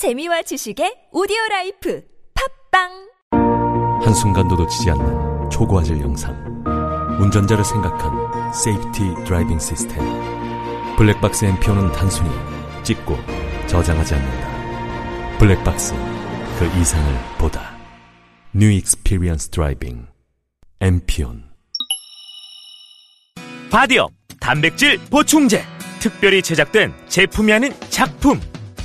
재미와 지식의 오디오 라이프. 팟빵! 한순간도 놓치지 않는 초고화질 영상. 운전자를 생각한 safety driving system 블랙박스 MPON은 단순히 찍고 저장하지 않는다. 블랙박스 그 이상을 보다. new experience driving MPON 바디업 단백질 보충제. 특별히 제작된 제품이 아닌 작품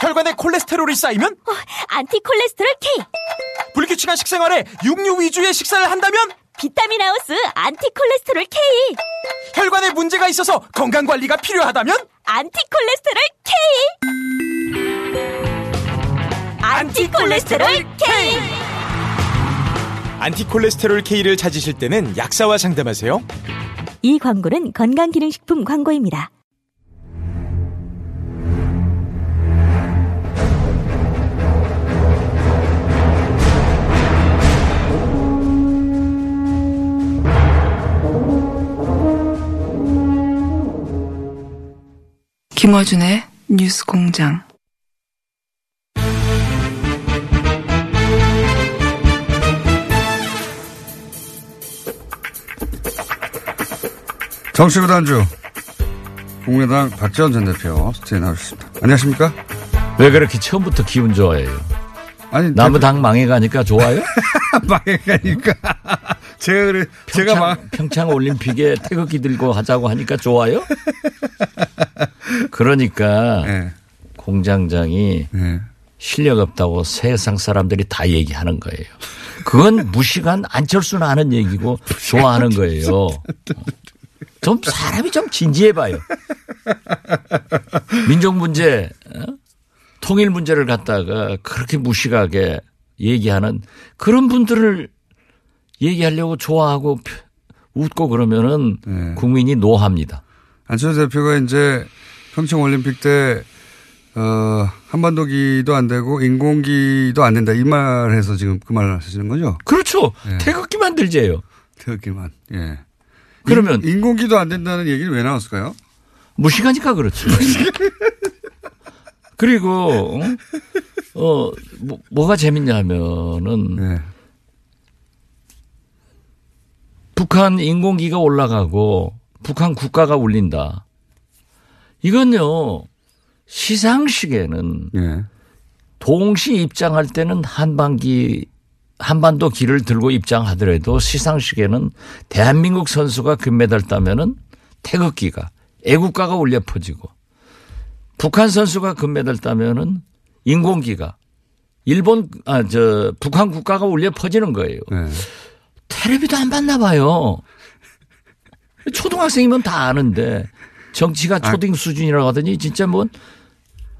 혈관에 콜레스테롤이 쌓이면? 안티콜레스테롤 K. 불규칙한 식생활에 육류 위주의 식사를 한다면? 비타민 하우스 안티콜레스테롤 K. 혈관에 문제가 있어서 건강 관리가 필요하다면? 안티콜레스테롤 K. 안티콜레스테롤 K. 안티콜레스테롤 K를 찾으실 때는 약사와 상담하세요. 이 광고는 건강기능식품 광고입니다. 김어준의 뉴스 공장. 정치구 단주 국민의당 박지원 전 대표 스테이 나오셨습니다. 안녕하십니까? 왜 그렇게 처음부터 기분 좋아해요? 아니 나무 당 망해가니까 좋아요? 망해가니까 제가 그래 제가 평창, 막 평창 올림픽에 태극기 들고 하자고 하니까 좋아요? 그러니까 네. 공장장이 네. 실력 없다고 세상 사람들이 다 얘기하는 거예요. 그건 무식한 안철수나 하는 얘기고 좋아하는 거예요. 좀 사람이 좀 진지해 봐요. 민족 문제, 어? 통일 문제를 갖다가 그렇게 무식하게 얘기하는 그런 분들을 얘기하려고 좋아하고 웃고 그러면은 네. 국민이 노합니다. 안철수 대표가 이제 평창 올림픽 때 어, 한반도기도 안 되고 인공기도 안 된다 이 말해서 지금 그 말을 하시는 거죠? 그렇죠. 네. 태극기 만들재요. 태극기만. 예. 그러면 인, 인공기도 안 된다는 얘기는 왜 나왔을까요? 무식하니까 그렇죠. 그리고 어, 어 뭐, 뭐가 재밌냐면은 네. 북한 인공기가 올라가고 북한 국가가 울린다. 이건요 시상식에는 예. 동시 입장할 때는 한반기 한반도 길을 들고 입장하더라도 시상식에는 대한민국 선수가 금메달 따면은 태극기가 애국가가 울려 퍼지고 북한 선수가 금메달 따면은 인공기가 일본 아 저 북한 국가가 울려 퍼지는 거예요. 네. 테레비도 안 봤나 봐요. 초등학생이면 다 아는데 정치가 초딩 수준이라고 하더니 진짜 뭐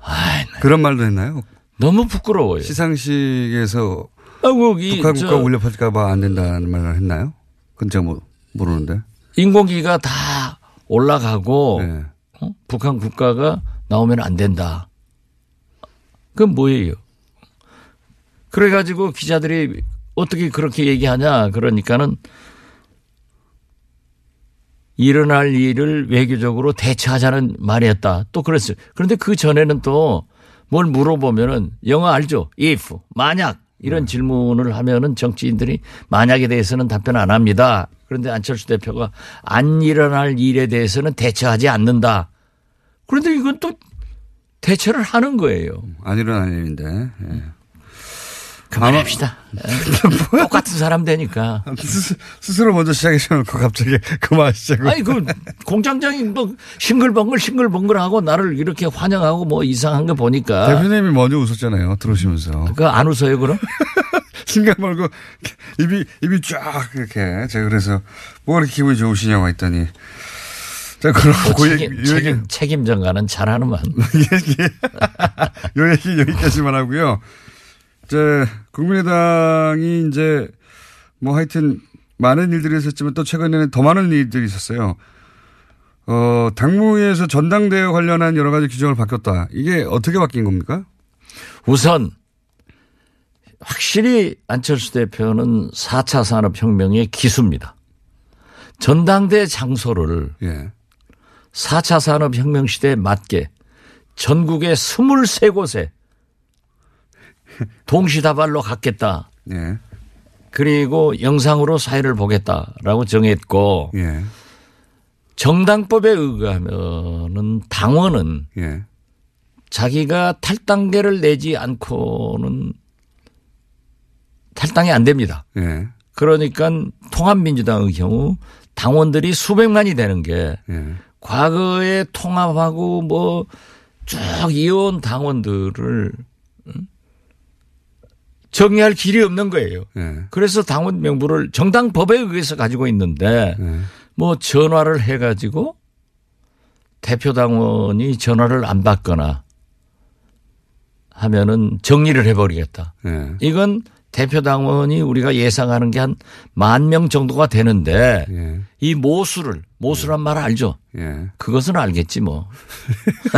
아이, 그런 말도 했나요? 너무 부끄러워요. 시상식에서 아이고, 이 북한 저 국가 울려 퍼질까봐 안 된다는 말을 했나요? 그건 제가 뭐, 모르는데. 인공기가 다 올라가고 네. 어? 북한 국가가 나오면 안 된다. 그건 뭐예요? 그래가지고 기자들이 어떻게 그렇게 얘기하냐 그러니까는 일어날 일을 외교적으로 대처하자는 말이었다. 또 그랬어요. 그런데 그 전에는 또 뭘 물어보면은 영어 알죠? if 만약 이런 질문을 하면은 정치인들이 만약에 대해서는 답변 안 합니다. 그런데 안철수 대표가 안 일어날 일에 대해서는 대처하지 않는다. 그런데 이건 또 대처를 하는 거예요. 안 일어난 일인데. 예. 그만합시다. 똑같은 사람 되니까. 스스로 먼저 시작해놓고 갑자기 그만하시자고. 아니, 그 공장장이 뭐 싱글벙글 싱글벙글하고 나를 이렇게 환영하고 뭐 이상한 거 보니까. 대표님이 먼저 웃었잖아요. 들어오시면서. 그거 안 웃어요, 그럼? 신경 말고 입이, 입이 쫙 이렇게. 제가 그래서 뭐 이렇게 기분이 좋으시냐고 했더니. 자, 그럼 뭐 그 책임, 얘기, 책임, 책임 전가는 잘하는만. 요 얘기 여기까지만 하고요. 이제 국민의당이 이제 뭐 하여튼 많은 일들이 있었지만 또 최근에는 더 많은 일들이 있었어요. 어, 당무위에서 전당대회 관련한 여러 가지 규정을 바뀌었다. 이게 어떻게 바뀐 겁니까? 우선 확실히 안철수 대표는 4차 산업혁명의 기수입니다. 전당대 장소를 예. 4차 산업혁명 시대에 맞게 전국의 23곳에 동시다발로 갖겠다. 예. 그리고 영상으로 사회를 보겠다라고 정했고 예. 정당법에 의하면은 당원은 예. 자기가 탈당계를 내지 않고는 탈당이 안 됩니다. 예. 그러니까 통합민주당의 경우 당원들이 수백만이 되는 게 예. 과거에 통합하고 뭐 쭉 이어온 당원들을 정리할 길이 없는 거예요. 네. 그래서 당원 명부를 정당 법에 의해서 가지고 있는데 네. 뭐 전화를 해 가지고 대표 당원이 전화를 안 받거나 하면은 정리를 해버리겠다. 네. 이건 대표 당원이 우리가 예상하는 게 한 만 명 정도가 되는데 예. 이 모수를 모수란 말 알죠? 예. 그것은 알겠지 뭐.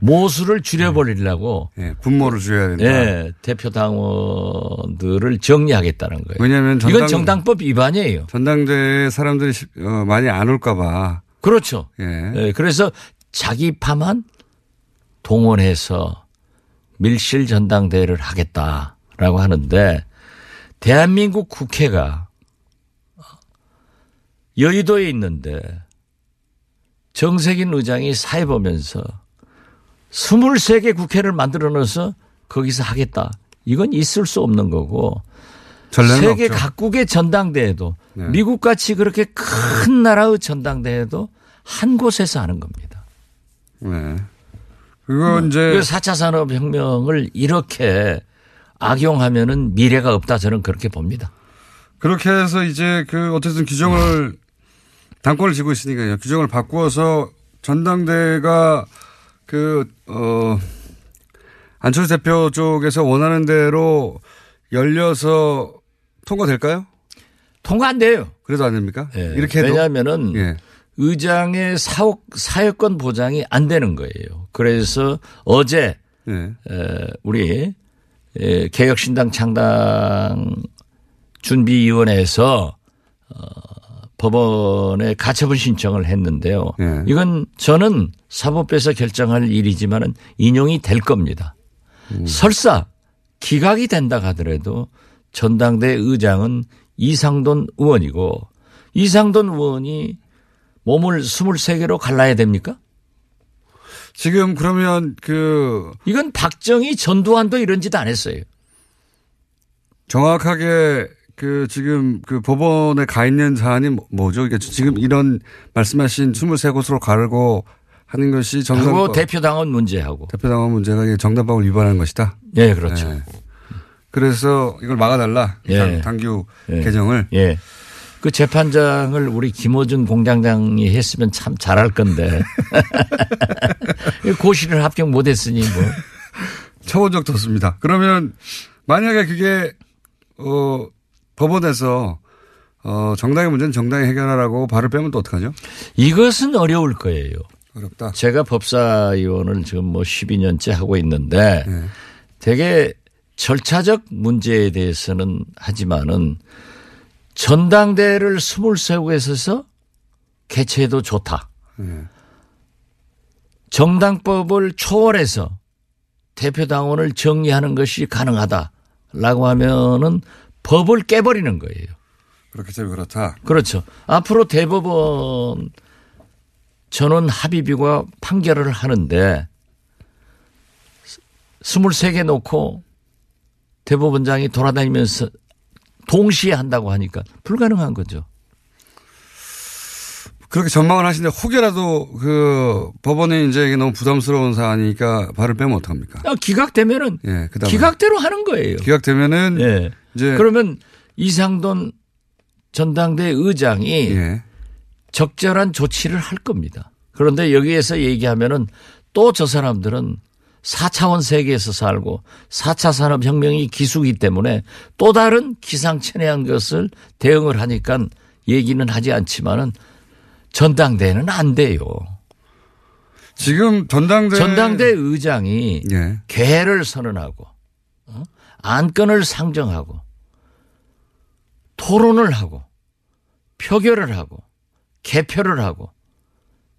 모수를 줄여버리려고. 예. 분모를 줄여야 된다. 예. 대표 당원들을 정리하겠다는 거예요. 왜냐하면 전당, 이건 정당법 위반이에요. 전당대에 사람들이 어, 많이 안 올까봐. 그렇죠. 예. 예. 그래서 자기 파만 동원해서 밀실 전당대회를 하겠다라고 하는데 대한민국 국회가 여의도에 있는데 정세균 의장이 사회 보면서 23개 국회를 만들어 놓아서 거기서 하겠다. 이건 있을 수 없는 거고 세계 없죠. 각국의 전당대회도 네. 미국 같이 그렇게 큰 나라의 전당대회도 한 곳에서 하는 겁니다. 네. 그건 이제 4차 산업혁명을 이렇게 악용하면은 미래가 없다 저는 그렇게 봅니다. 그렇게 해서 이제 그 어쨌든 규정을 당권을 쥐고 있으니까요. 규정을 바꾸어서 전당대가 그, 어, 안철수 대표 쪽에서 원하는 대로 열려서 통과될까요? 통과 안 돼요. 그래도 안 됩니까? 네. 이렇게 해도. 왜냐하면은 예. 의장의 사업, 사회권 보장이 안 되는 거예요. 그래서 어제 네. 우리 개혁신당 창당 준비위원회에서 어, 법원에 가처분 신청을 했는데요. 네. 이건 저는 사법부에서 결정할 일이지만은 인용이 될 겁니다. 음. 설사 기각이 된다 하더라도 전당대 의장은 이상돈 의원이고 이상돈 의원이 몸을 23개로 갈라야 됩니까? 지금 그러면 그 이건 박정희 전두환도 이런 짓 안 했어요. 정확하게 그 지금 그 법원에 가 있는 사안이 뭐, 뭐죠? 그러니까 지금 이런 말씀하신 23곳으로 가르고 하는 것이 정당법 대표당원 문제하고 대표당원 문제가 정당법을 위반하는 것이다. 네, 그렇죠. 네. 그래서 이걸 막아달라. 예. 당규 예. 개정을. 예. 그 재판장을 우리 김호준 공장장이 했으면 참 잘할 건데. 고시를 합격 못 했으니 뭐. 쳐본 적도 없습니다. 그러면 만약에 그게, 어, 법원에서 어, 정당의 문제는 정당이 해결하라고 발을 빼면 또 어떡하죠? 이것은 어려울 거예요. 어렵다. 제가 법사위원을 지금 뭐 12년째 하고 있는데 네. 되게 절차적 문제에 대해서는 하지만은 전당대회를 23곳에 있어서 개최해도 좋다. 네. 정당법을 초월해서 대표당원을 정리하는 것이 가능하다라고 하면은 법을 깨버리는 거예요. 그렇게 되면 그렇다. 그렇죠. 앞으로 대법원 전원 합의비가 판결을 하는데 23개 놓고 대법원장이 돌아다니면서 동시에 한다고 하니까 불가능한 거죠. 그렇게 전망을 하시는데 혹여라도 그 법원에 이제 이게 너무 부담스러운 사안이니까 발을 빼면 어떡합니까? 아, 기각되면은 예, 기각대로 하는 거예요. 기각되면은 예. 이제 그러면 이상돈 전당대 의장이 예. 적절한 조치를 할 겁니다. 그런데 여기에서 얘기하면은 또 저 사람들은 4차원 세계에서 살고 4차 산업혁명이 기수기 때문에 또 다른 기상천외한 것을 대응을 하니까 얘기는 하지 않지만은 전당대회는 안 돼요. 지금 전당대 전당대 의장이 예. 개를 선언하고 어? 안건을 상정하고 토론을 하고 표결을 하고 개표를 하고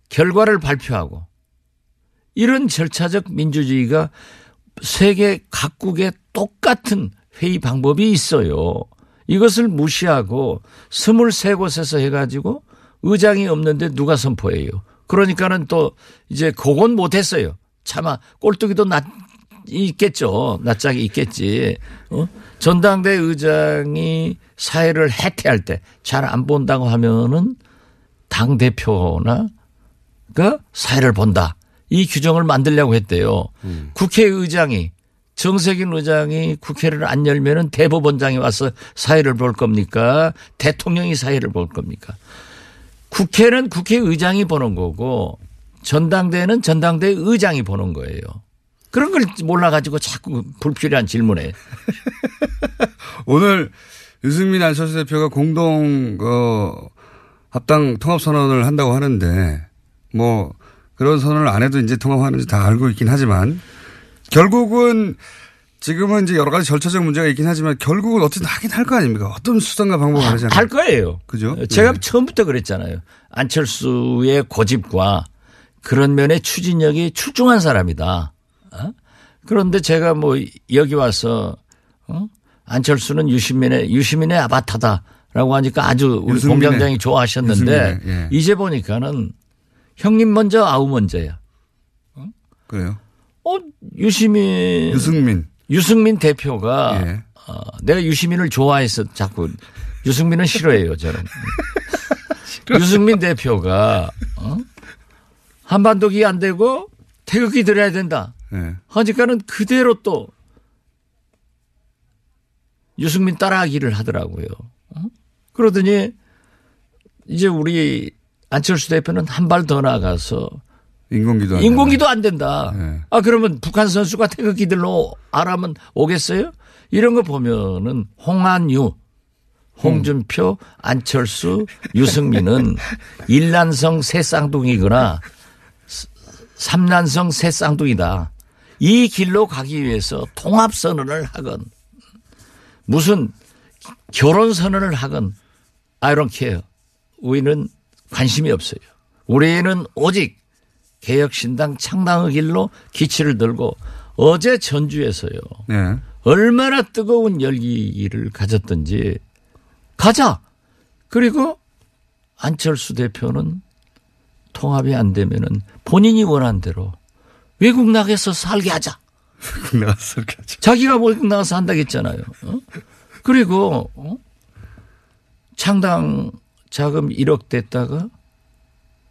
결과를 발표하고 이런 절차적 민주주의가 세계 각국에 똑같은 회의 방법이 있어요. 이것을 무시하고 23곳에서 해가지고 의장이 없는데 누가 선포해요. 그러니까는 또 이제 그건 못했어요. 차마 꼴뚜기도 낫 있겠죠. 낯짝이 있겠지. 어? 전당대 의장이 사회를 해태할 때 잘 안 본다고 하면은 당 대표나 그 사회를 본다. 이 규정을 만들려고 했대요. 음. 국회의장이 정세균 의장이 국회를 안 열면은 대법원장이 와서 사회를 볼 겁니까? 대통령이 사회를 볼 겁니까? 국회는 국회의장이 보는 거고 전당대회는 전당대 의장이 보는 거예요. 그런 걸 몰라가지고 자꾸 불필요한 질문에. 오늘 유승민 안철수 대표가 공동 어, 합당 통합 선언을 한다고 하는데 뭐 그런 선언을 안 해도 이제 통합하는지 다 알고 있긴 하지만 결국은 지금은 이제 여러 가지 절차적 문제가 있긴 하지만 결국은 어쨌든 하긴 할 거 아닙니까? 어떤 수단과 방법을 하잖아요. 할 거예요. 그죠? 제가 네. 처음부터 그랬잖아요. 안철수의 고집과 그런 면에 추진력이 출중한 사람이다. 어? 그런데 제가 뭐 여기 와서 어? 안철수는 유시민의 유시민의 아바타다라고 하니까 아주 우리 공장장이 좋아하셨는데 예. 이제 보니까는 형님 먼저 아우 먼저야. 그래요. 어 유시민 유승민 유승민 대표가 예. 어, 내가 유시민을 좋아해서 자꾸 유승민은 싫어해요 저는. 유승민 대표가 어? 한반도기 안 되고 태극기 들어야 된다. 예. 하니까는 그대로 또 유승민 따라하기를 하더라고요. 어? 그러더니 이제 우리 안철수 대표는 한 발 더 나가서 인공기도 안 인공기도 안 된다. 네. 아 그러면 북한 선수가 태극기들로 아라면 오겠어요? 이런 거 보면은 홍한유, 홍준표, 안철수, 유승민은 일란성 새 쌍둥이거나 삼란성 새 쌍둥이다. 이 길로 가기 위해서 통합 선언을 하건 무슨 결혼 선언을 하건 I don't care. 우리는 관심이 없어요. 우리는 오직 개혁신당 창당의 길로 기치를 들고 어제 전주에서요. 네. 얼마나 뜨거운 열기를 가졌던지 가자. 그리고 안철수 대표는 통합이 안 되면은 본인이 원한 대로 외국 나가서 살게 하자. 외국 나가서 살게 하자. 자기가 외국 나가서 한다겠잖아요. 어? 그리고 어? 창당 자금 1억 됐다가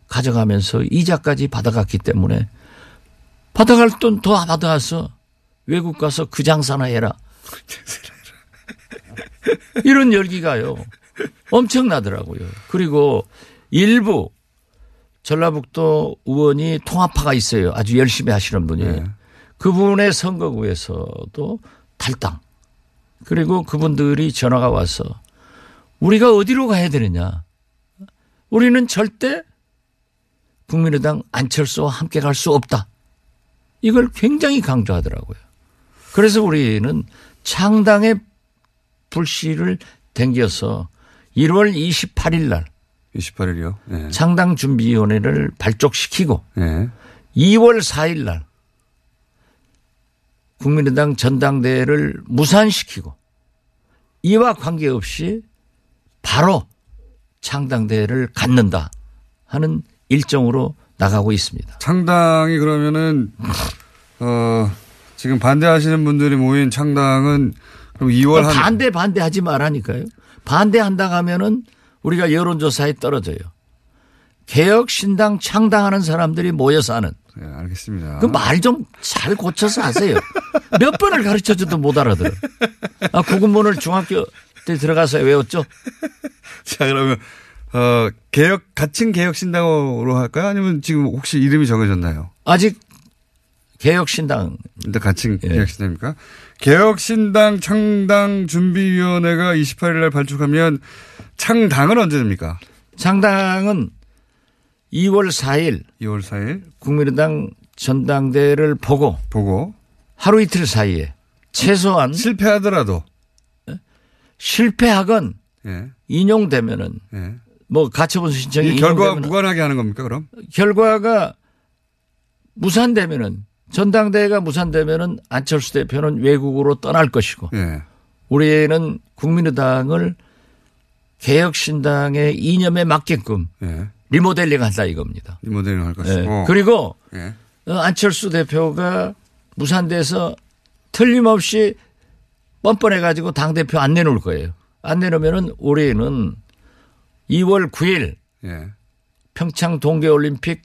가져가면서 이자까지 받아갔기 때문에 받아갈 돈 더 받아와서 외국 가서 그 장사나 해라. 이런 열기가요. 엄청나더라고요. 그리고 일부 전라북도 의원이 통합파가 있어요. 아주 열심히 하시는 분이. 네. 그분의 선거구에서도 탈당. 그리고 그분들이 전화가 와서 우리가 어디로 가야 되느냐. 우리는 절대 국민의당 안철수와 함께 갈 수 없다. 이걸 굉장히 강조하더라고요. 그래서 우리는 창당의 불씨를 댕겨서 1월 28일 날 28일이요. 네. 창당 준비위원회를 발족시키고 네. 2월 4일 날 국민의당 전당대회를 무산시키고 이와 관계없이 바로 창당대회를 갖는다 하는 일정으로 나가고 있습니다. 창당이 그러면은 어 지금 반대하시는 분들이 모인 창당은 그럼 2월 한 반대 반대하지 말라니까요. 반대한다 하면은 우리가 여론조사에 떨어져요. 개혁 신당 창당하는 사람들이 모여서 하는. 네, 알겠습니다. 그 말 좀 잘 고쳐서 하세요. 몇 번을 가르쳐 줘도 못 알아들어. 아, 구군문을 중학교 때 들어가서 외웠죠? 자, 그러면 어, 개혁 가칭 개혁신당으로 할까요? 아니면 지금 혹시 이름이 정해졌나요? 아직 개혁신당. 일단 가칭 개혁신당입니까? 개혁신당 창당 준비위원회가 28일 날 발족하면 창당은 언제 됩니까? 창당은 2월 4일 2월 4일 국민의당 전당대회를 보고 보고 하루 이틀 사이에 최소한 실패하더라도 실패하건 예. 인용되면은 예. 뭐 가처분 신청이 인용되면은 무관하게 하는 겁니까, 그럼? 결과가 무산되면은 전당대회가 무산되면은 안철수 대표는 외국으로 떠날 것이고 예. 우리는 국민의당을 개혁신당의 이념에 맞게끔 예. 리모델링 한다 이겁니다. 리모델링 할 예. 것이고. 그리고 예. 어, 안철수 대표가 무산돼서 틀림없이 뻔뻔해 가지고 당 대표 안 내놓을 거예요. 안 내놓으면은 올해는 2월 9일 예. 평창 동계올림픽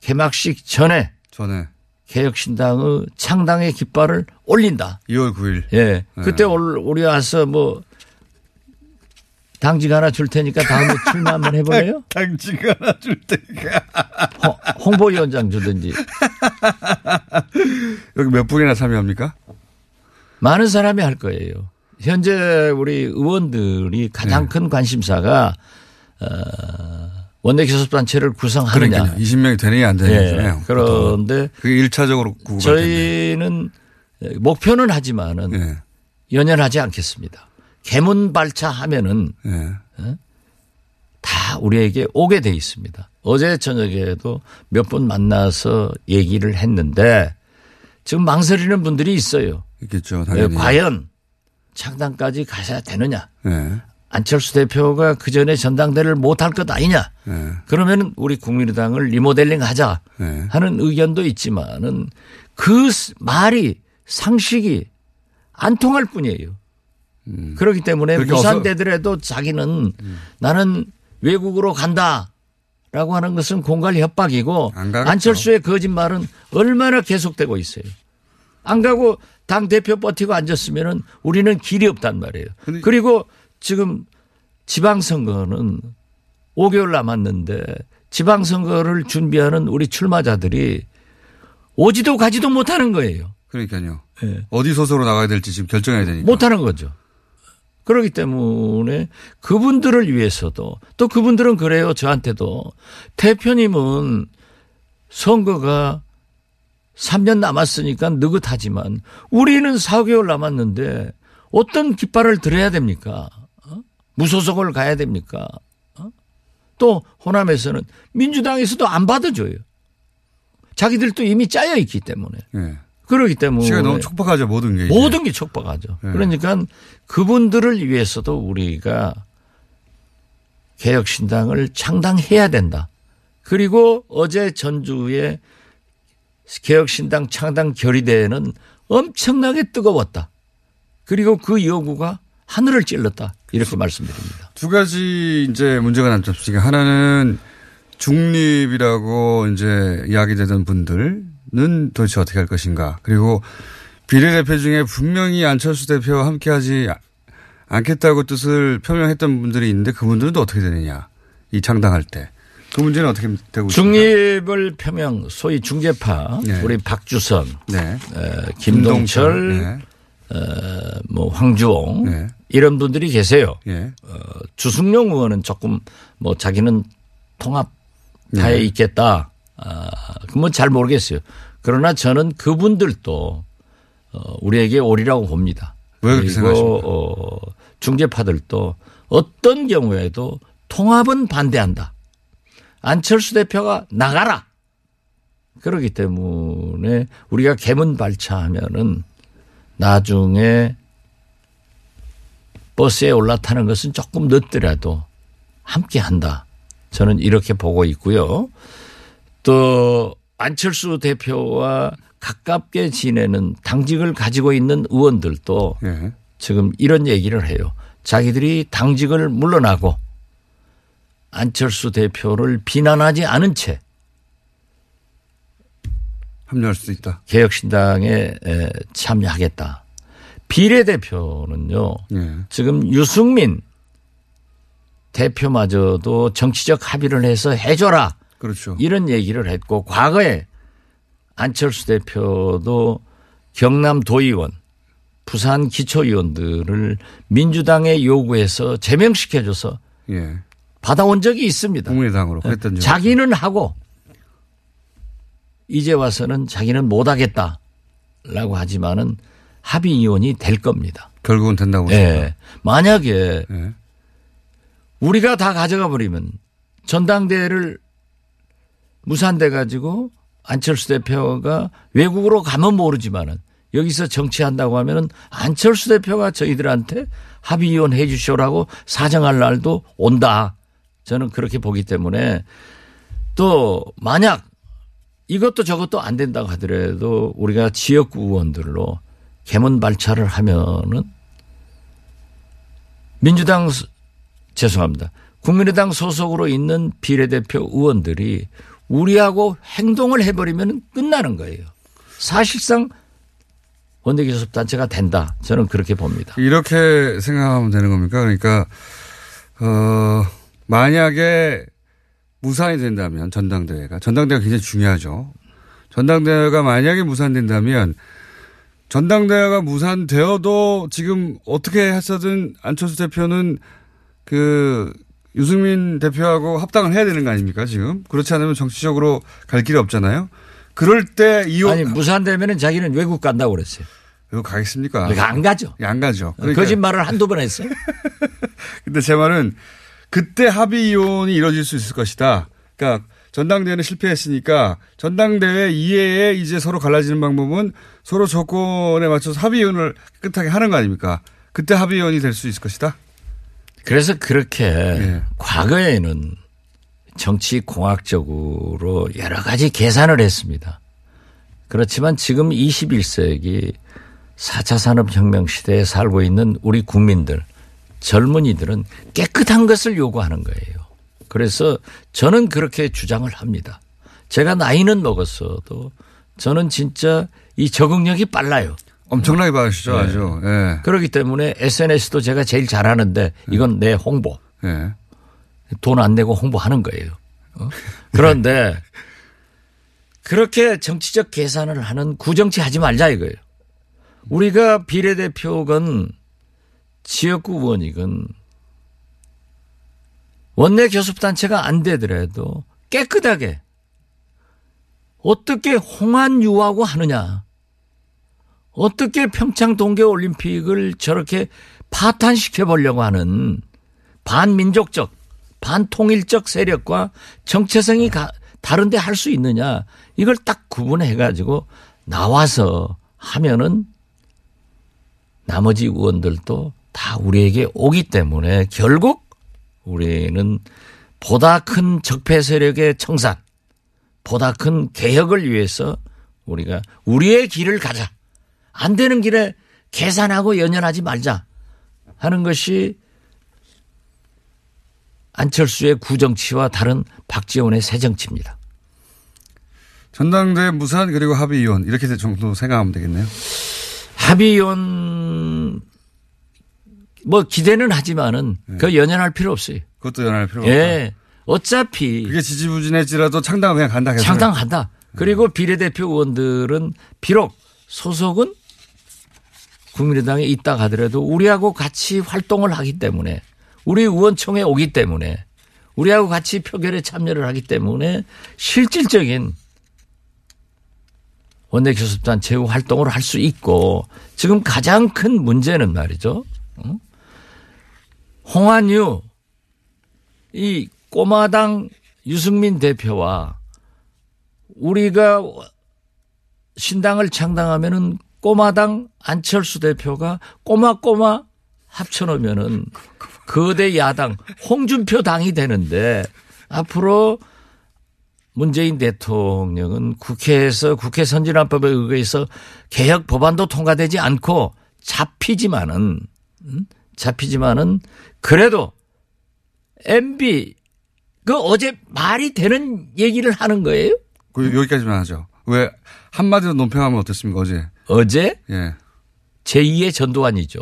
개막식 전에 전에 개혁신당의 창당의 깃발을 올린다. 2월 9일. 예. 그때 올, 우리 와서 뭐 당직 하나 줄 테니까 다음에 출마 한번 해볼래요? 당직 하나 줄 테니까. 홍 보위원장 주든지. 여기 몇 분이나 참여합니까? 많은 사람이 할 거예요. 현재 우리 의원들이 가장 네. 큰 관심사가 어, 원내교섭단체를 구성하느냐. 그러니까요. 20명이 되느냐 안 되느냐. 예. 그런데 그게 1차적으로 구가 저희는 목표는 하지만은 예. 연연하지 않겠습니다. 개문발차 하면은 예. 어? 다 우리에게 오게 돼 있습니다. 어제 저녁에도 몇 분 만나서 얘기를 했는데 지금 망설이는 분들이 있어요. 있겠죠. 예, 당연히. 과연 창당까지 가셔야 되느냐. 예. 안철수 대표가 그 전에 전당대를 못할 것 아니냐. 예. 그러면 우리 국민의당을 리모델링 하자 예. 하는 의견도 있지만은 그 말이 상식이 안 통할 뿐이에요. 그렇기 때문에 음. 무산되더라도 자기는 나는 외국으로 간다 라고 하는 것은 공갈 협박이고. 안철수의 거짓말은 얼마나 계속되고 있어요. 안 가고 당 대표 버티고 앉았으면은 우리는 길이 없단 말이에요. 그리고 지금 지방선거는 5개월 남았는데 지방선거를 준비하는 우리 출마자들이 오지도 가지도 못하는 거예요. 그러니까요. 예. 어디 소속으로 나가야 될지 지금 결정해야 되니까. 못하는 거죠. 그렇기 때문에 그분들을 위해서도 또 그분들은 그래요. 저한테도 대표님은 선거가 3년 남았으니까 느긋하지만 우리는 4개월 남았는데 어떤 깃발을 들어야 됩니까? 어? 무소속을 가야 됩니까? 어? 또 호남에서는 민주당에서도 안 받아줘요. 자기들도 이미 짜여 있기 때문에. 예. 그렇기 때문에 시간이 너무 촉박하죠. 모든 게. 이제. 모든 게 촉박하죠. 네. 그러니까 그분들을 위해서도 우리가 개혁신당을 창당해야 된다. 그리고 어제 전주의 개혁신당 창당 결의대회는 엄청나게 뜨거웠다. 그리고 그 요구가 하늘을 찔렀다. 이렇게 말씀드립니다. 두 가지 이제 문제가 남지 않습니까? 하나는 중립이라고 이제 이야기되던 분들은 도대체 어떻게 할 것인가. 그리고 비례대표 중에 분명히 안철수 대표와 함께 하지 않겠다고 뜻을 표명했던 분들이 있는데 그분들은 또 어떻게 되느냐. 이 창당할 때. 그 문제는 어떻게 되고 있습니까? 중립을 표명, 소위 중재파, 네. 우리 박주선, 네. 에, 김동철, 네. 어, 뭐 황주홍 네. 이런 분들이 계세요. 예. 어, 주승용 의원은 조금 뭐 자기는 통합하에 네. 있겠다. 아, 그건 잘 모르겠어요. 그러나 저는 그분들도 어, 우리에게 오리라고 봅니다. 왜 그렇게 생각하십니까? 어, 중재파들도 어떤 경우에도 통합은 반대한다. 안철수 대표가 나가라. 그렇기 때문에 우리가 개문 발차하면은 나중에 버스에 올라타는 것은 조금 늦더라도 함께 한다. 저는 이렇게 보고 있고요. 또 안철수 대표와 가깝게 지내는 당직을 가지고 있는 의원들도 예. 지금 이런 얘기를 해요. 자기들이 당직을 물러나고 안철수 대표를 비난하지 않은 채 합류할 수 있다. 개혁신당에 참여하겠다. 비례대표는요. 예. 지금 유승민 대표마저도 정치적 합의를 해서 해줘라. 그렇죠. 이런 얘기를 했고 과거에 안철수 대표도 경남 도의원, 부산 기초의원들을 민주당에 요구해서 제명시켜줘서 예. 받아온 적이 있습니다. 국민의당으로 그랬던 적. 자기는 하고 이제 와서는 자기는 못하겠다라고 하지만은 합의위원이 될 겁니다. 결국은 된다고 예. 보십니다. 만약에 예. 우리가 다 가져가 버리면 전당대회를 무산돼 가지고 안철수 대표가 외국으로 가면 모르지만은 여기서 정치한다고 하면은 안철수 대표가 저희들한테 합의위원 해 주시오라고 사정할 날도 온다. 저는 그렇게 보기 때문에 또 만약 이것도 저것도 안 된다고 하더라도 우리가 지역구 의원들로 개문 발차를 하면은 민주당 소- 죄송합니다. 국민의당 소속으로 있는 비례대표 의원들이 우리하고 행동을 해버리면 끝나는 거예요. 사실상 원내교섭단체가 된다. 저는 그렇게 봅니다. 이렇게 생각하면 되는 겁니까? 그러니까 어 만약에 무산이 된다면 전당대회가 전당대회가 굉장히 중요하죠. 전당대회가 만약에 무산된다면 전당대회가 무산되어도 지금 어떻게 했어든 안철수 대표는 그 유승민 대표하고 합당을 해야 되는 거 아닙니까 지금 그렇지 않으면 정치적으로 갈 길이 없잖아요. 그럴 때 이혼 아니 무산되면은 자기는 외국 간다고 그랬어요. 이거 가겠습니까? 안 가죠. 예, 안 가죠. 그러니까 거짓말을 한두 번 했어요. 근데 제 말은 그때 합의 이혼이 이루어질 수 있을 것이다. 그러니까 전당대회는 실패했으니까 전당대회 이외에 이제 서로 갈라지는 방법은 서로 조건에 맞춰서 합의 이혼을 끝하게 하는 거 아닙니까? 그때 합의 이혼이 될 수 있을 것이다. 그래서 그렇게 예. 과거에는 정치 공학적으로 여러 가지 계산을 했습니다. 그렇지만 지금 21세기 4차 산업혁명 시대에 살고 있는 우리 국민들, 젊은이들은 깨끗한 것을 요구하는 거예요. 그래서 저는 그렇게 주장을 합니다. 제가 나이는 먹었어도 저는 진짜 이 적응력이 빨라요. 엄청나게 봐주시죠, 네. 아주. 예. 그렇기 때문에 SNS도 제가 제일 잘하는데 이건 내 홍보. 예. 돈안 내고 홍보하는 거예요. 어? 그런데 그렇게 정치적 계산을 하는 구정치 하지 말자 이거예요. 우리가 비례대표건 지역구 의원이건 원내 교섭단체가 안 되더라도 깨끗하게 어떻게 홍안유하고 하느냐. 어떻게 평창 동계올림픽을 저렇게 파탄시켜 보려고 하는 반민족적, 반통일적 세력과 정체성이 가- 다른데 할 수 있느냐. 이걸 딱 구분해 가지고 나와서 하면은 나머지 의원들도 다 우리에게 오기 때문에 결국 우리는 보다 큰 적폐 세력의 청산, 보다 큰 개혁을 위해서 우리가 우리의 길을 가자. 안 되는 길에 계산하고 연연하지 말자 하는 것이 안철수의 구정치와 다른 박지원의 새정치입니다. 전당대회 무산 그리고 합의 이혼 이렇게 정도 생각하면 되겠네요. 합의원 뭐 기대는 하지만은 그 연연할 필요 없어요. 그것도 연할 필요가 없다. 예. 어차피 그게 지지부진할지라도 창당 그냥 간다. 계속. 창당한다. 그리고 비례대표 의원들은 비록 소속은 국민의당에 있다 하더라도 우리하고 같이 활동을 하기 때문에 우리 의원총회 오기 때문에 우리하고 같이 표결에 참여를 하기 때문에 실질적인 원내교섭단체 활동을 할 수 있고 지금 가장 큰 문제는 말이죠. 어? 홍한유 이 꼬마당 유승민 대표와 우리가 신당을 창당하면은 꼬마당 안철수 대표가 꼬마꼬마 합쳐놓으면은 거대 야당 홍준표 당이 되는데 앞으로 문재인 대통령은 국회에서 국회 선진화법에 의해서 개혁 법안도 통과되지 않고 잡히지만은 음? 잡히지만은 그래도 MB 그 어제 말이 되는 얘기를 하는 거예요? 그 여기까지만 하죠. 왜 한마디로 논평하면 어떻습니까 어제? 어제 예. 제2의 전두환이죠.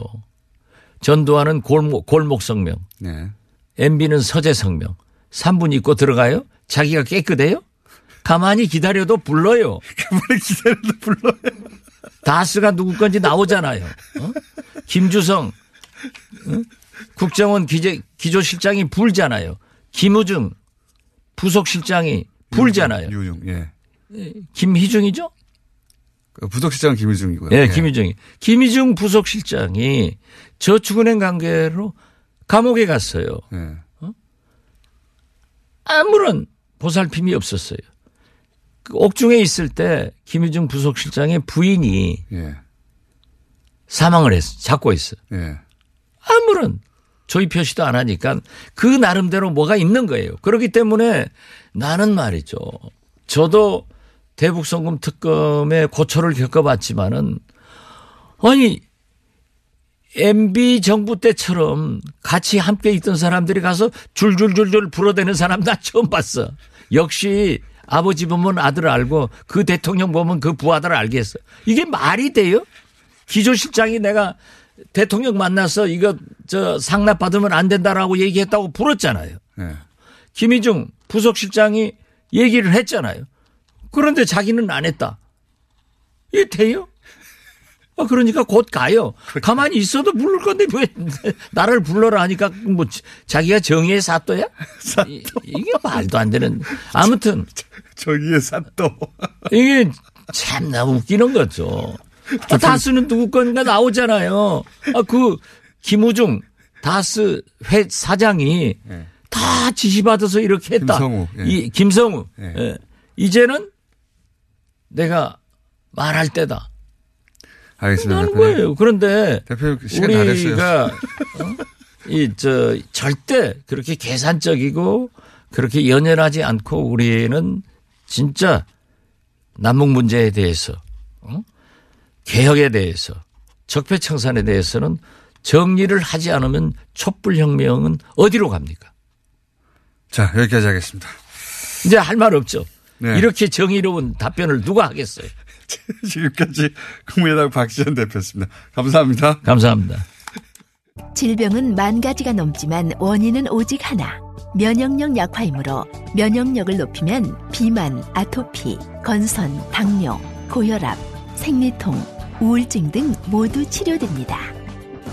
전두환은 골목, 골목 성명. 네. MB는 서재 성명. 3분 있고 들어가요? 자기가 깨끗해요? 가만히 기다려도 불러요. 가만히 기다려도 불러요. 다스가 누구 건지 나오잖아요. 어? 김주성, 어? 국정원 기재, 기조실장이 불잖아요. 김우중 부속실장이 불잖아요. 유용, 예. 김희중이죠? 그 부속실장은 김희중이고요. 예, 김희중이. 김희중 부속실장이 저축은행 관계로 감옥에 갔어요. 예. 아무런 보살핌이 없었어요. 그 옥중에 있을 때 김희중 부속실장의 부인이 예. 사망을 했어. 잡고 있어. 예. 아무런 조의 표시도 안 하니까 그 나름대로 뭐가 있는 거예요. 그렇기 때문에 나는 말이죠. 저도 대북송금 특검의 고초를 겪어봤지만은 아니 MB 정부 때처럼 같이 함께 있던 사람들이 가서 줄줄줄줄 불어대는 사람 나 처음 봤어. 역시 아버지 보면 아들 알고 그 대통령 보면 그 부하들 알겠어. 이게 말이 돼요? 기조실장이 내가 대통령 만나서 이거 저 상납 받으면 안 된다라고 얘기했다고 불었잖아요. 예. 김희중 부속실장이 얘기를 했잖아요. 그런데 자기는 안 했다. 이게 돼요? 아, 그러니까 곧 가요. 가만히 있어도 부를 건데 왜 나를 불러라 하니까 뭐 자기가 정의의 사또야? 이, 이게 말도 안 되는. 아무튼 정의의 사또. 이게 참나 웃기는 거죠. 아, 다스는 누구 건가 나오잖아요. 아, 그 김우중 다스 회 사장이 예. 다 지시받아서 이렇게 했다. 김성우, 예. 이 김성우. 예. 예. 이제는 내가 말할 때다. 알겠습니다. 하는 대표님. 거예요. 그런데 대표 시간 다 됐어요. 우리가 어? 이저 절대 그렇게 계산적이고 그렇게 연연하지 않고 우리는 진짜 남북 문제에 대해서 어? 개혁에 대해서 적폐청산에 대해서는 정리를 하지 않으면 촛불혁명은 어디로 갑니까? 자, 여기까지 하겠습니다. 이제 할 말 없죠. 네. 이렇게 정의로운 답변을 누가 하겠어요? 지금까지 국민의당 박지원 대표였습니다. 감사합니다. 감사합니다. 질병은 만 가지가 넘지만 원인은 오직 하나. 면역력 약화이므로 면역력을 높이면 비만, 아토피, 건선, 당뇨, 고혈압, 생리통, 우울증 등 모두 치료됩니다.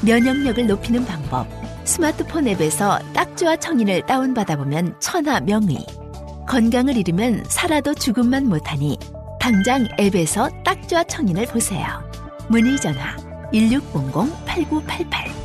면역력을 높이는 방법. 스마트폰 앱에서 딱지와 청인을 다운받아 보면 천하 명의. 건강을 잃으면 살아도 죽음만 못하니 당장 앱에서 딱지와 청인을 보세요. 문의 전화 1600-8988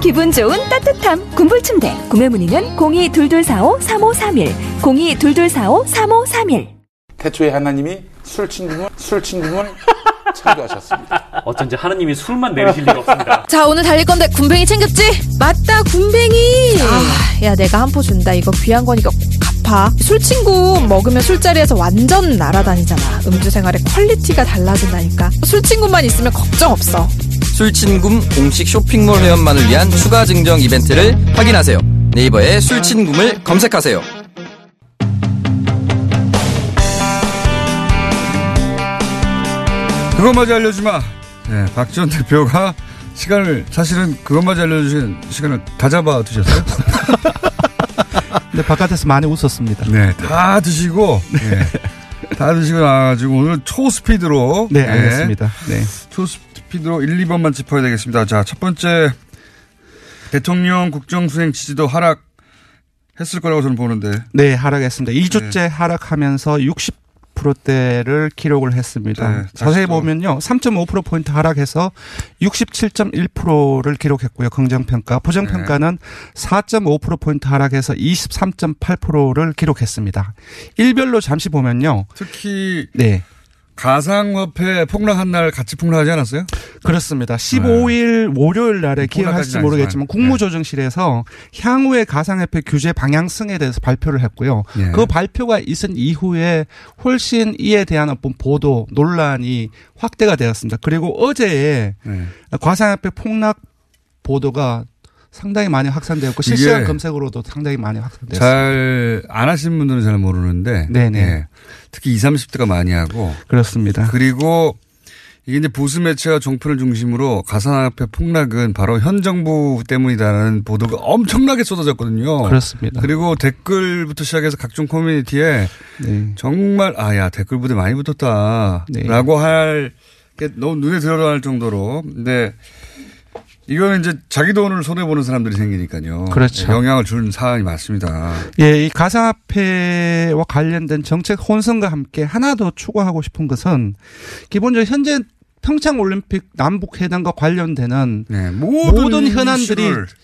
기분 좋은 따뜻함 군불침대. 구매 문의는 0222453531 0222453531 태초에 하나님이 술 친구물 술친구물 창조하셨습니다. 어쩐지 하나님이 술만 내리실 리가 없습니다. 자 오늘 달릴 건데 굼벵이 챙겼지? 맞다 굼벵이! 아, 야 내가 한 포 준다. 이거 귀한 거니까 꼭 갚아. 술친굼 먹으면 술자리에서 완전 날아다니잖아. 음주 생활의 quality가 달라진다니까. 술친굼만 있으면 걱정 없어 술친굼 공식 쇼핑몰 회원만을 위한 추가 증정 이벤트를 확인하세요. 네이버에 술친굼을 검색하세요. 그것마저 알려주마. 네, 박지원 대표가 시간을 사실은 그것마저 알려주신 시간을 다 잡아 두셨어요. 근데 바깥에서 많이 웃었습니다. 네, 다 드시고 네, 다 드시고 나가지고 오늘 초스피드로 네, 알겠습니다. 네. 초스 피드로 1, 2번만 짚어야 되겠습니다. 자, 첫 번째 대통령 국정 수행 지지도 하락 했을 거라고 저는 보는데 네, 하락했습니다. 2주째 하락하면서 60%대를 기록을 했습니다. 네, 자세히. 보면요. 3.5%포인트 하락해서 67.1%를 기록했고요. 긍정평가. 부정평가는 4.5%포인트 하락해서 23.8%를 기록했습니다. 일별로 잠시 보면요. 특히 네. 가상화폐 폭락한 날 같이 폭락하지 않았어요? 그렇습니다. 15일 월요일 날에 기억하실지 모르겠지만 않지만. 국무조정실에서 향후의 가상화폐 규제 방향성에 대해서 발표를 했고요. 예. 그 발표가 있은 이후에 훨씬 이에 대한 어떤 보도 논란이 확대가 되었습니다. 그리고 어제에 네. 가상화폐 폭락 보도가 상당히 많이 확산되었고 실시간 이게 검색으로도 상당히 많이 확산되었습니다. 잘 안 하신 분들은 잘 모르는데 네네. 예. 특히 20, 30대가 많이 하고 그렇습니다. 그리고 이게 이제 보수 매체와 종편을 중심으로 가상화폐 폭락은 바로 현 정부 때문이다라는 보도가 엄청나게 쏟아졌거든요. 그렇습니다. 그리고 댓글부터 시작해서 각종 커뮤니티에 네. 정말 아야 댓글 부대 많이 붙었다라고 할게 너무 눈에 들어갈 정도로 근데 이거는 이제 자기 돈을 손해 보는 사람들이 생기니까요. 그렇죠. 영향을 주는 사안이 맞습니다. 예, 이 가상화폐와 관련된 정책 혼선과 함께 하나 더 추가하고 싶은 것은 기본적으로 현재 평창 올림픽 남북 회담과 관련되는 네, 모든, 모든 현안들이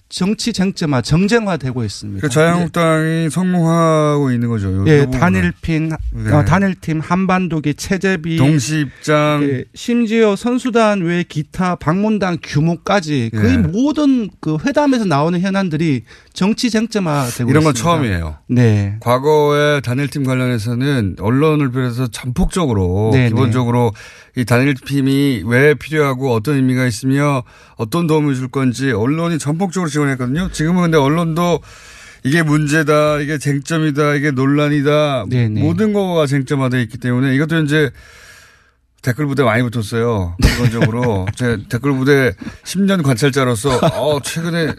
정치 쟁점화, 정쟁화되고 있습니다. 그 자유한국당이 성공하고 있는 거죠. 요- 예. 단일핀, 네. 어, 단일팀, 한반도기, 체제비, 동시 입장. 예, 심지어 선수단 외 기타 방문단 규모까지 거의 예. 모든 그 회담에서 나오는 현안들이 정치 쟁점화되고 이런 건 있습니다. 처음이에요. 네. 과거에 단일팀 관련해서는 언론을 비롯해서 전폭적으로 네네. 기본적으로 이 단일팀이 왜 필요하고 어떤 의미가 있으며 어떤 도움을 줄 건지 언론이 전폭적으로 지원했거든요. 지금은 근데 언론도 이게 문제다, 이게 쟁점이다, 이게 논란이다, 네네. 모든 거가 쟁점화되어 있기 때문에 이것도 이제 댓글 부대 많이 붙었어요. 기본적으로. 제 댓글 부대 10년 관찰자로서, 어, 최근에,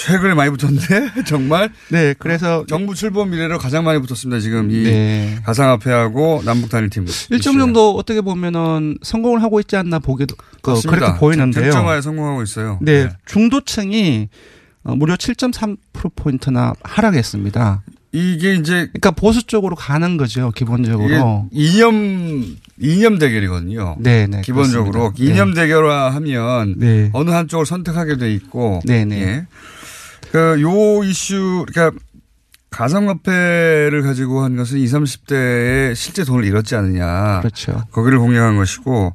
최근에 많이 붙었는데? 정말? 네, 그래서. 정부 출범 이래로 가장 많이 붙었습니다. 지금 이 네. 가상화폐하고 남북 단일팀. 일정 정도 어떻게 보면은 성공을 하고 있지 않나 보기도 그 맞습니다. 그렇게 보이는데요. 쟁점화에 성공하고 있어요. 네, 중도층이 어, 무려 7.3%포인트나 하락했습니다. 이게 이제. 그러니까 보수 쪽으로 가는 거죠, 기본적으로. 이념, 이념 대결이거든요. 네, 네. 기본적으로. 그렇습니다. 이념 네. 대결화하면 네. 어느 한쪽을 선택하게 돼 있고. 네, 네. 예. 그, 요 이슈, 그러니까 가상화폐를 가지고 한 것은 20, 30대에 실제 돈을 잃었지 않느냐. 그렇죠. 거기를 공략한 것이고,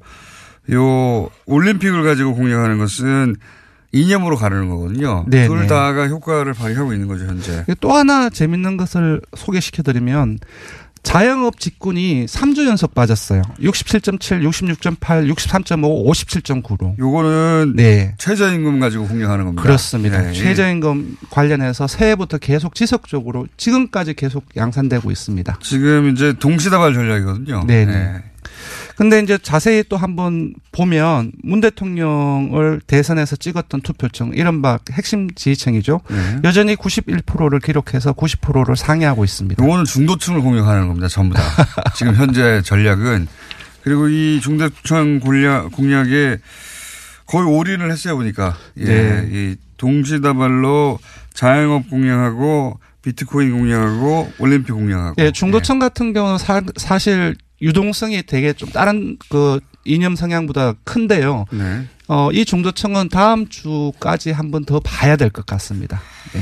요 올림픽을 가지고 공략하는 것은 이념으로 가르는 거거든요. 네, 둘 네. 다가 효과를 발휘하고 있는 거죠, 현재. 또 하나 재밌는 것을 소개시켜드리면 자영업 직군이 3주 연속 빠졌어요. 67.7, 66.8, 63.5, 57.9로. 요거는 네. 최저임금 가지고 공략하는 겁니다. 그렇습니다. 네. 최저임금 관련해서 새해부터 계속 지속적으로 지금까지 계속 양산되고 있습니다. 지금 이제 동시다발 전략이거든요. 네네. 근데 이제 자세히 또 한번 보면 문 대통령을 대선에서 찍었던 투표층, 이른바 핵심 지지층이죠. 네. 여전히 91%를 기록해서 90%를 상회하고 있습니다. 요거는 중도층을 공략하는 겁니다. 전부 다. 지금 현재 전략은. 그리고 이 중도층 공략, 공략에 거의 올인을 했어요, 보니까. 예. 네. 이 동시다발로 자영업 공략하고 비트코인 공략하고 올림픽 공략하고. 예, 중도층 같은 경우는 사, 사실 유동성이 되게 좀 다른 그 이념 성향보다 큰데요. 네. 어, 이 중도층은 다음 주까지 한 번 더 봐야 될 것 같습니다. 네.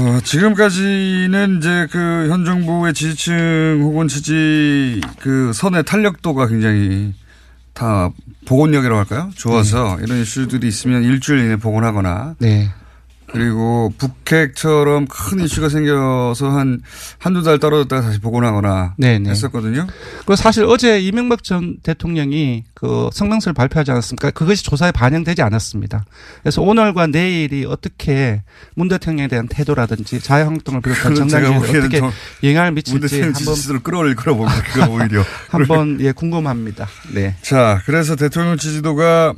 어, 지금까지는 이제 그 현 정부의 지지층 혹은 지지 그 선의 탄력도가 굉장히 다 복원력이라고 할까요? 좋아서 이런 이슈들이 있으면 일주일 이내 복원하거나 네. 그리고 북핵처럼 큰 이슈가 생겨서 한 한두 달 떨어졌다가 다시 복원하거나 네네. 했었거든요. 그 사실 어제 이명박 전 대통령이 그 성명서를 발표하지 않았습니까? 그것이 조사에 반영되지 않았습니다. 그래서 오늘과 내일이 어떻게 문 대통령에 대한 태도라든지 자유한국당을 비롯한 정당에 어떻게 좀 영향을 문 미칠지 한번 지지수를 끌어올릴 거라고 봅니다. 오히려. 한번 예 궁금합니다. 네. 자, 그래서 대통령 지지도가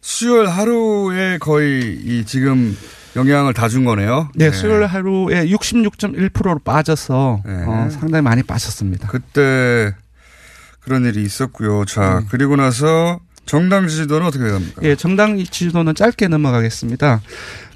수요일 하루에 거의 이 지금 영향을 다 준 거네요. 네, 수요일 하루에 66.1%로 빠져서 네. 어, 상당히 많이 빠졌습니다. 그때 그런 일이 있었고요. 자, 네. 그리고 나서 정당 지지도는 어떻게 됩니까? 예, 정당 지지도는 짧게 넘어가겠습니다.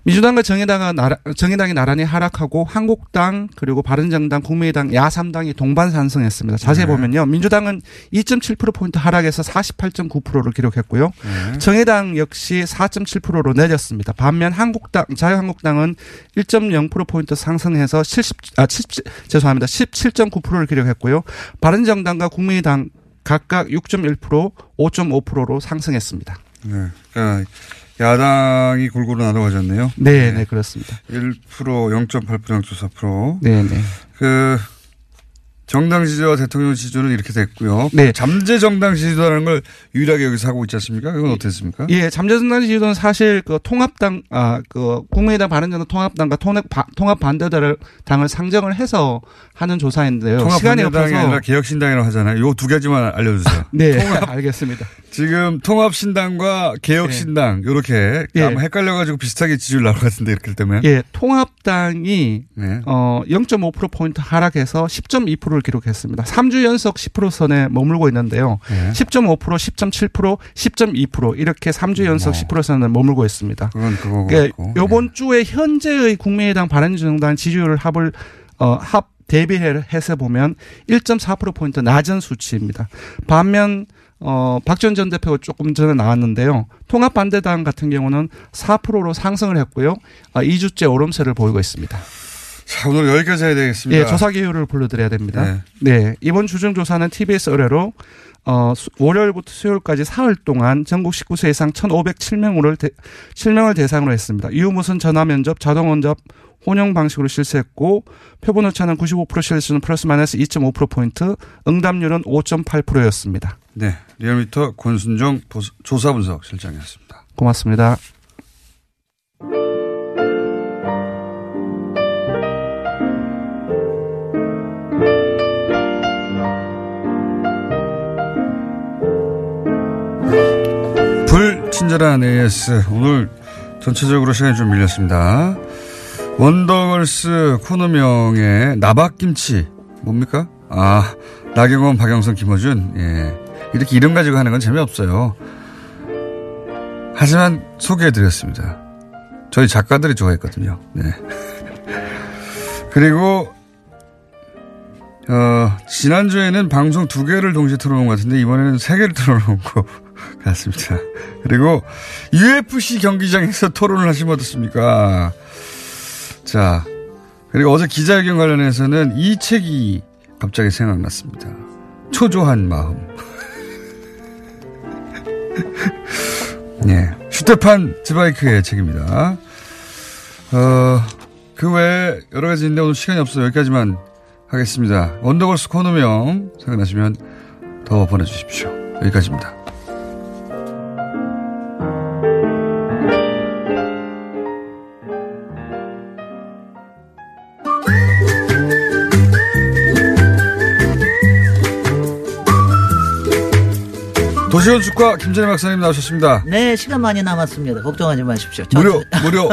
민주당과 정의당은 나라, 정의당이 나란히 하락하고 한국당 그리고 바른정당, 국민의당, 야3당이 동반 상승했습니다. 자세히 네. 보면요. 민주당은 2.7%포인트 하락해서 48.9%를 기록했고요. 네. 정의당 역시 4.7%로 내렸습니다. 반면 한국당, 자유한국당은 1.0%포인트 상승해서 70, 아, 70, 죄송합니다. 17.9%를 기록했고요. 바른정당과 국민의당 각각 6.1%, 5.5%로 상승했습니다. 네. 그러니까 야당이 골고루 나눠가졌네요. 네, 네, 그렇습니다. 1%, 0.8%, 0.4%. 네, 네. 그 정당 지지와 대통령 지지는 이렇게 됐고요. 네. 잠재 정당 지지도라는 걸 유일하게 여기서 하고 있지 않습니까? 그건 어땠습니까? 예, 잠재 정당 지지도는 사실 그 통합당, 아, 그 국민의당 바른정당 통합당과 통합, 바- 통합 반대당을 당을 상정을 해서 하는 조사인데요. 통합 시간이 없어서 아니라 개혁신당이라고 하잖아요. 요 두 가지만 알려 주세요. 네, 통합, 알겠습니다. 지금 통합신당과 개혁신당 요렇게 예. 아마 헷갈려 가지고 비슷하게 지지율 나올 것 같은데 이렇게 되면 예, 통합당이 네. 어0.5% 포인트 하락해서 10.2%를 기록했습니다. 3주 연속 10% 선에 머물고 있는데요. 네. 10.5%, 10.7%, 10.2% 이렇게 3주 연속 10% 선에 머물고 있습니다. 그건 그거 그러니까 같고. 요번 주에 현재의 국민의당 바른정당 지지율 합을 어, 합 대비해서 보면 1.4% 포인트 낮은 수치입니다. 반면 어, 박지원 전 대표가 조금 전에 나왔는데요. 통합 반대당 같은 경우는 4%로 상승을 했고요. 아, 2주째 오름세를 보이고 있습니다. 자, 오늘 여기까지 해야 되겠습니다. 예, 조사 기율을 불러드려야 됩니다. 네. 네. 이번 주중 조사는 TBS 의뢰로 어, 수- 월요일부터 수요일까지 사흘 동안 전국 19세 이상 1,507명을 대, 7명을 대상으로 했습니다. 유무선 전화 면접, 자동 원접, 혼용 방식으로 실시했고 표본 오차는 95% 실수는 플러스 마이너스 2.5%포인트, 응답률은 5.8%였습니다. 네. 리얼미터 권순정 조사 분석 실장이었습니다. 고맙습니다. 친절한 AS. 오늘 전체적으로 시간이 좀 밀렸습니다. 원더걸스 코너명의 나박김치. 뭡니까? 아, 나경원, 박영선, 김어준. 예. 이렇게 이름 가지고 하는 건 재미없어요. 하지만 소개해드렸습니다. 저희 작가들이 좋아했거든요. 네. 그리고, 어, 지난주에는 방송 두 개를 동시에 틀어놓은 것 같은데, 이번에는 세 개를 틀어놓은 것 같습니다. 그리고, UFC 경기장에서 토론을 하시면 어떻습니까? 자, 그리고 어제 기자회견 관련해서는 이 책이 갑자기 생각났습니다. 초조한 마음. 예. 슈테판 지바이크의 책입니다. 어, 그 외에 여러 가지 있는데 오늘 시간이 없어서 여기까지만 하겠습니다. 원더걸스 코너명 생각나시면 더 보내주십시오. 여기까지입니다. 도시건축과 김전희 박사님 나오셨습니다. 네, 시간 많이 남았습니다. 걱정하지 마십시오. 저- 무료, 무료,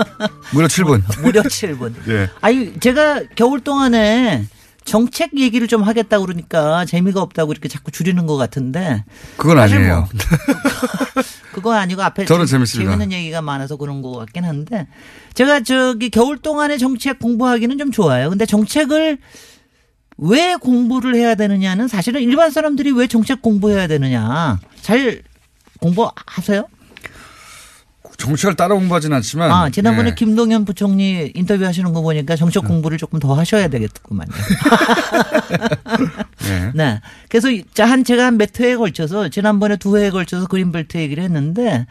무료 7분. 무려 7분. 예. 아니, 제가 겨울 동안에 정책 얘기를 좀 하겠다고 그러니까 재미가 없다고 이렇게 자꾸 줄이는 것 같은데. 그건 아니에요. 뭐 그거 아니고 앞에 저는 재- 재밌습니다. 재밌는 얘기가 많아서 그런 것 같긴 한데 제가 저기 겨울 동안에 정책 공부하기는 좀 좋아요. 근데 정책을 왜 공부를 해야 되느냐는 사실은 일반 사람들이 왜 정책 공부해야 되느냐 잘 공부하세요? 정책을 따라 공부하지는 않지만. 아, 지난번에 예. 김동연 부총리 인터뷰 하시는 거 보니까 정책 공부를 조금 더 하셔야 되겠구만요. 예. 네. 그래서 자, 한 제가 한 몇 회에 걸쳐서 지난번에 두 회에 걸쳐서 그린벨트 얘기를 했는데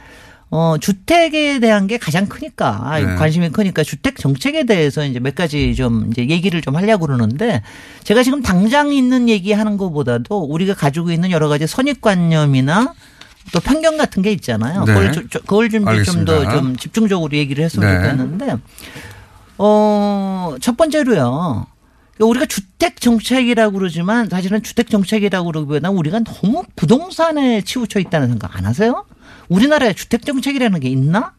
어, 주택에 대한 게 가장 크니까 네. 관심이 크니까 주택 정책에 대해서 이제 몇 가지 좀 이제 얘기를 좀 하려고 그러는데 제가 지금 당장 있는 얘기 하는 것보다도 우리가 가지고 있는 여러 가지 선입관념이나 또 편견 같은 게 있잖아요. 네. 그걸, 그걸 좀좀 더. 좀 집중적으로 얘기를 했으면 네. 좋겠는데 어, 첫 번째로요. 우리가 주택 정책이라고 그러지만 사실은 주택 정책이라고 그러기보다 우리가 너무 부동산에 치우쳐 있다는 생각 안 하세요? 우리나라에 주택 정책이라는 게 있나?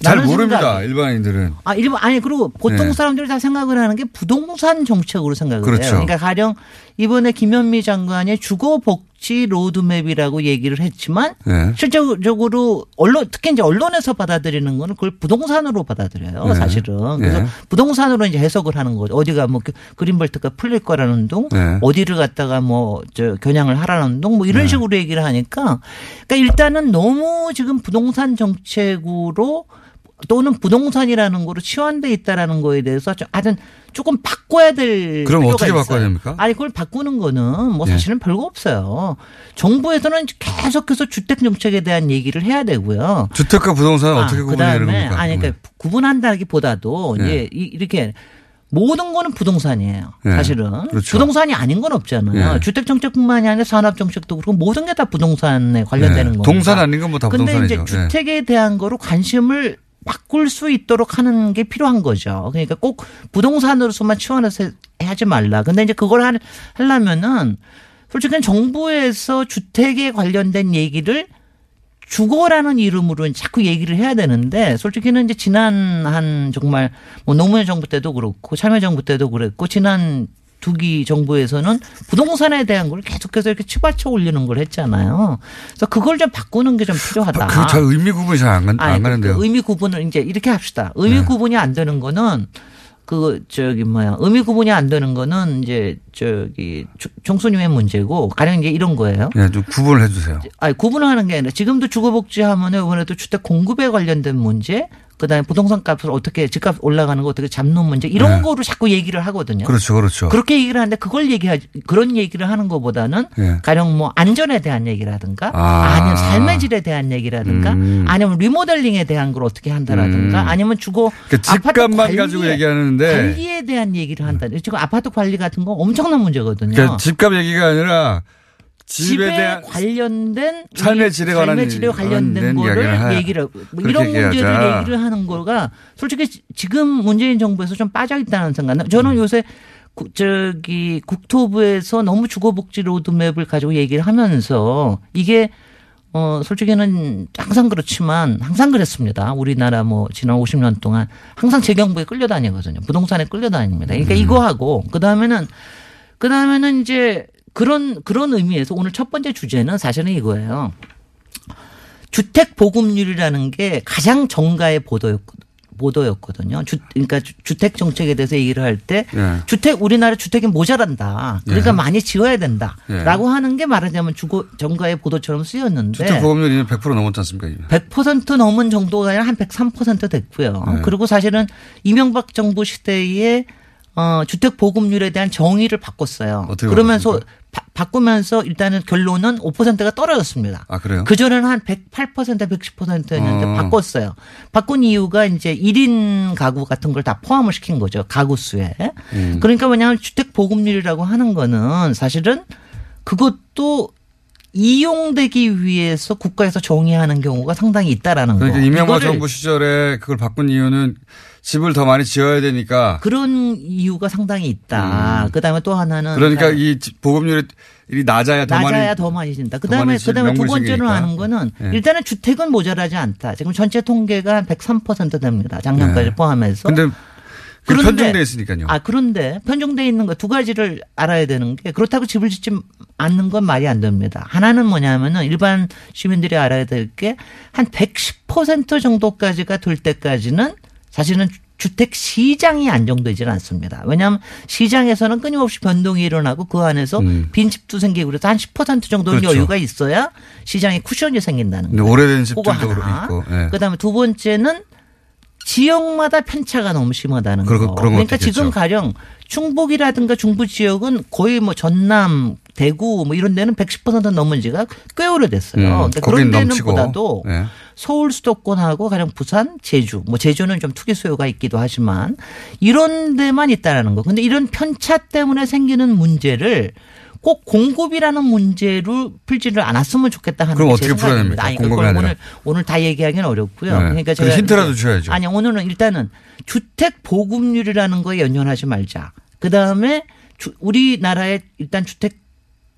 잘 모릅니다. 생각. 일반인들은. 아, 일본 아니 그리고 보통 네. 사람들이 다 생각을 하는 게 부동산 정책으로 생각을 그렇죠. 해요. 그러니까 가령 이번에 김현미 장관이 주거 복 지 로드맵이라고 얘기를 했지만 네. 실질적으로 언론 특히 이제 언론에서 받아들이는 거는 그걸 부동산으로 받아들여요. 네. 사실은. 그래서 네. 부동산으로 이제 해석을 하는 거죠. 어디가 뭐 그- 그린벨트가 풀릴 거라는 둥, 네. 어디를 갖다가 뭐 저 겨냥을 하라는 둥, 뭐 이런 네. 식으로 얘기를 하니까 그러니까 일단은 너무 지금 부동산 정책으로 또는 부동산이라는 거로 치환돼 있다라는 거에 대해서 좀 하여튼 조금 바꿔야 될 그럼 어떻게 있어요. 바꿔야 됩니까? 아니 그걸 바꾸는 거는 뭐 예. 사실은 별거 없어요. 정부에서는 계속해서 주택 정책에 대한 얘기를 해야 되고요. 주택과 부동산은 어떻게 구분해야 겁니까? 아니 그러니까 구분한다기보다도 예. 이제 이- 이렇게 모든 거는 부동산이에요. 예. 사실은 그렇죠. 부동산이 아닌 건 없잖아요. 예. 주택 정책뿐만이 아니라 산업 정책도 그렇고 모든 게 다 부동산에 관련되는 예. 거니까. 동산 아닌 건뭐다 근데 이제 부동산이죠. 예. 주택에 대한 거로 관심을 바꿀 수 있도록 하는 게 필요한 거죠. 그러니까 꼭 부동산으로서만 치환해서 하지 말라. 근데 이제 그걸 하- 하려면은 솔직히 정부에서 주택에 관련된 얘기를 주거라는 이름으로 자꾸 얘기를 해야 되는데 솔직히는 이제 지난 한 정말 뭐 노무현 정부 때도 그렇고 참여정부 때도 그랬고 지난 두기 정부에서는 부동산에 대한 걸 계속해서 이렇게 치받쳐 올리는 걸 했잖아요. 그래서 그걸 좀 바꾸는 게 좀 필요하다. 그잘 의미 구분이 잘안 그- 가는데요. 그 의미 구분을 이제 이렇게 합시다. 의미 네. 구분이 안 되는 거는 그 저기 뭐야 의미 구분이 안 되는 거는 이제 저기 총수님의 문제고 가령 이제 이런 거예요. 예, 좀 구분을 해주세요. 아니 구분을 하는 게 아니라 지금도 주거복지 하면은 이번에도 주택 공급에 관련된 문제, 그다음에 부동산 값을 어떻게 집값 올라가는 거 어떻게 잡는 문제 이런 네. 거로 자꾸 얘기를 하거든요. 그렇죠, 그렇죠. 그렇게 얘기를 하는데 그걸 얘기하지 그런 얘기를 하는 것보다는 예. 가령 뭐 안전에 대한 얘기라든가 아. 아. 니면 삶의 질에 대한 얘기라든가 음. 아니면 리모델링에 대한 걸 어떻게 한다라든가 음. 아니면 주거 그러니까 아파트 집값만 관리에- 가지고 얘기하는데 관리에 대한 얘기를 한다. 지금 아파트 관리 같은 거 엄청난 문제거든요. 그러니까 집값 얘기가 아니라 집에, 대한 관련된 삶의 질에 관한 삶의 질에 관련된 거를 얘기를 뭐 이런. 문제를 얘기를 하는 거가 솔직히 지- 지금 문재인 정부에서 좀 빠져 있다는 생각. 저는 요새 구- 저기 국토부에서 너무 주거복지 로드맵을 가지고 얘기를 하면서 이게 어 솔직히는 항상 그렇지만 항상 그랬습니다. 우리나라 뭐 지난 50년 동안 항상 재경부에 끌려다니거든요. 부동산에 끌려다닙니다. 그러니까 이거하고 그 다음에는 그 다음에는 이제 그런 그런 의미에서 오늘 첫 번째 주제는 사실은 이거예요. 주택 보급률이라는 게 가장 정가의 보도였, 보도였거든요. 주, 그러니까 주, 주택 정책에 대해서 얘기를 할때 예. 주택 우리나라 주택이 모자란다. 그러니까 예. 많이 지어야 된다라고 예. 하는 게 말하자면 주거 정가의 보도처럼 쓰였는데 주택 보급률이 100% 넘었지 않습니까? 이미? 100% 넘은 정도가 아니라 한 103% 됐고요. 네. 그리고 사실은 이명박 정부 시대에 어, 주택 보급률에 대한 정의를 바꿨어요. 어떻게 그러면서 바, 바꾸면서 일단은 결론은 5%가 떨어졌습니다. 아 그래요? 그전에는 한 108%, 110%였는데 어. 바꿨어요. 바꾼 이유가 이제 1인 가구 같은 걸 다 포함을 시킨 거죠. 가구 수에. 음. 그러니까 뭐냐면 주택 보급률이라고 하는 거는 사실은 그것도 이용되기 위해서 국가에서 정의하는 경우가 상당히 있다라는 그러니까 거. 이명박 정부 시절에 그걸 바꾼 이유는 집을 더 많이 지어야 되니까 그런 이유가 상당히 있다. 그다음에 또 하나는 음. 그러니까 이집 보급률이 이 낮아야 더 낮아야 많이 더 많이 진다. 더 그다음에 그다음에 두 번째로. 하는 거는 예. 일단은 주택은 모자라지 않다. 지금 전체 통계가 한 103% 됩니다. 작년까지 네. 포함해서. 근데 그 그런데- 편중돼 있으니까요. 아 그런데 편중돼 있는 거 두 가지를 알아야 되는 게 그렇다고 집을 짓지 않는 건 말이 안 됩니다. 하나는 뭐냐면은 일반 시민들이 알아야 될 게 한 110% 정도까지가 될 때까지는 사실은 주택 시장이 안정되지는 않습니다. 왜냐하면 시장에서는 끊임없이 변동이 일어나고 그 안에서 빈집도 생기고 그래서 한 10% 정도는 음. 그렇죠. 여유가 있어야 시장에 쿠션이 생긴다는 거예요. 오래된 집들도 하나. 있고. 예. 그다음에 두 번째는 지역마다 편차가 너무 심하다는 그런 거. 그러니까 지금. 가령 충북이라든가 중부 지역은 거의 뭐 전남, 대구 뭐 이런 데는 110% 넘은 지가 꽤 오래됐어요. 음, 거긴 그런 넘치고. 데는보다도 예. 서울 수도권하고 가령 부산, 제주, 뭐 제주는 좀 투기 수요가 있기도 하지만 이런 데만 있다라는 거. 근데 이런 편차 때문에 생기는 문제를 꼭 공급이라는 문제로 풀지를 않았으면 좋겠다 하는 그럼 게 어떻게 제 풀어야. 됩니까? 아니, 공급이 아니라. 오늘 오늘 다 얘기하기는 어렵고요. 네. 그러니까 그 제가 힌트라도 줘야죠. 아니 오늘은 일단은 주택 보급률이라는 거에 연연하지 말자. 그 다음에 우리나라의 일단 주택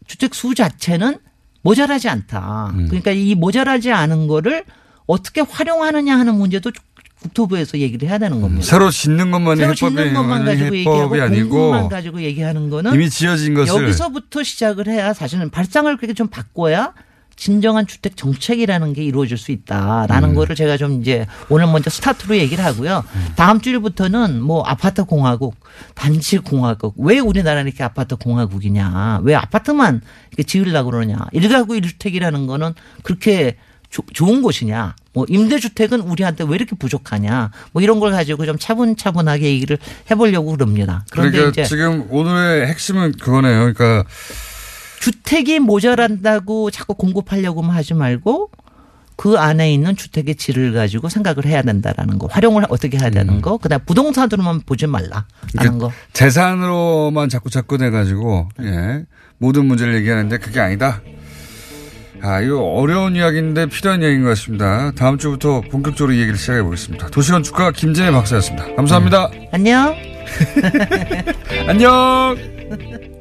주택 수 자체는 모자라지 않다. 음. 그러니까 이 모자라지 않은 거를 어떻게 활용하느냐 하는 문제도 국토부에서 얘기를 해야 되는 겁니다. 새로 짓는 것만이 새로 짓는 것만 가지고 얘기하고 공부만 가지고 얘기하는 거는 이미 지어진 것을 여기서부터 시작을 해야 사실은 발상을 그렇게 좀 바꿔야 진정한 주택 정책이라는 게 이루어질 수 있다라는 음. 거를 제가 좀 이제 오늘 먼저 스타트로 얘기를 하고요. 다음 주일부터는 뭐 아파트 공화국, 단지 공화국. 왜 우리나라는 이렇게 아파트 공화국이냐? 왜 아파트만 이렇게 지으려고 그러냐? 일가구 일주택이라는 거는 그렇게 조- 좋은 곳이냐? 뭐 임대주택은 우리한테 왜 이렇게 부족하냐? 뭐 이런 걸 가지고 좀 차분차분하게 얘기를 해보려고 그럽니다. 그런데 그러니까 지금 오늘의 핵심은 그거네요. 그러니까 주택이 모자란다고 자꾸 공급하려고만 하지 말고 그 안에 있는 주택의 질을 가지고 생각을 해야 된다라는 거, 활용을 어떻게 해야 되는 거, 그다음 부동산으로만 보지 말라라는 이렇게 거. 재산으로만 자꾸 접근해 가지고 예. 모든 문제를 얘기하는데 그게 아니다. 아, 이거 어려운 이야기인데 필요한 이야기인 것 같습니다. 다음 주부터 본격적으로 이 얘기를 시작해 보겠습니다. 도시건축가 김진애 박사였습니다. 감사합니다. 안녕. 안녕.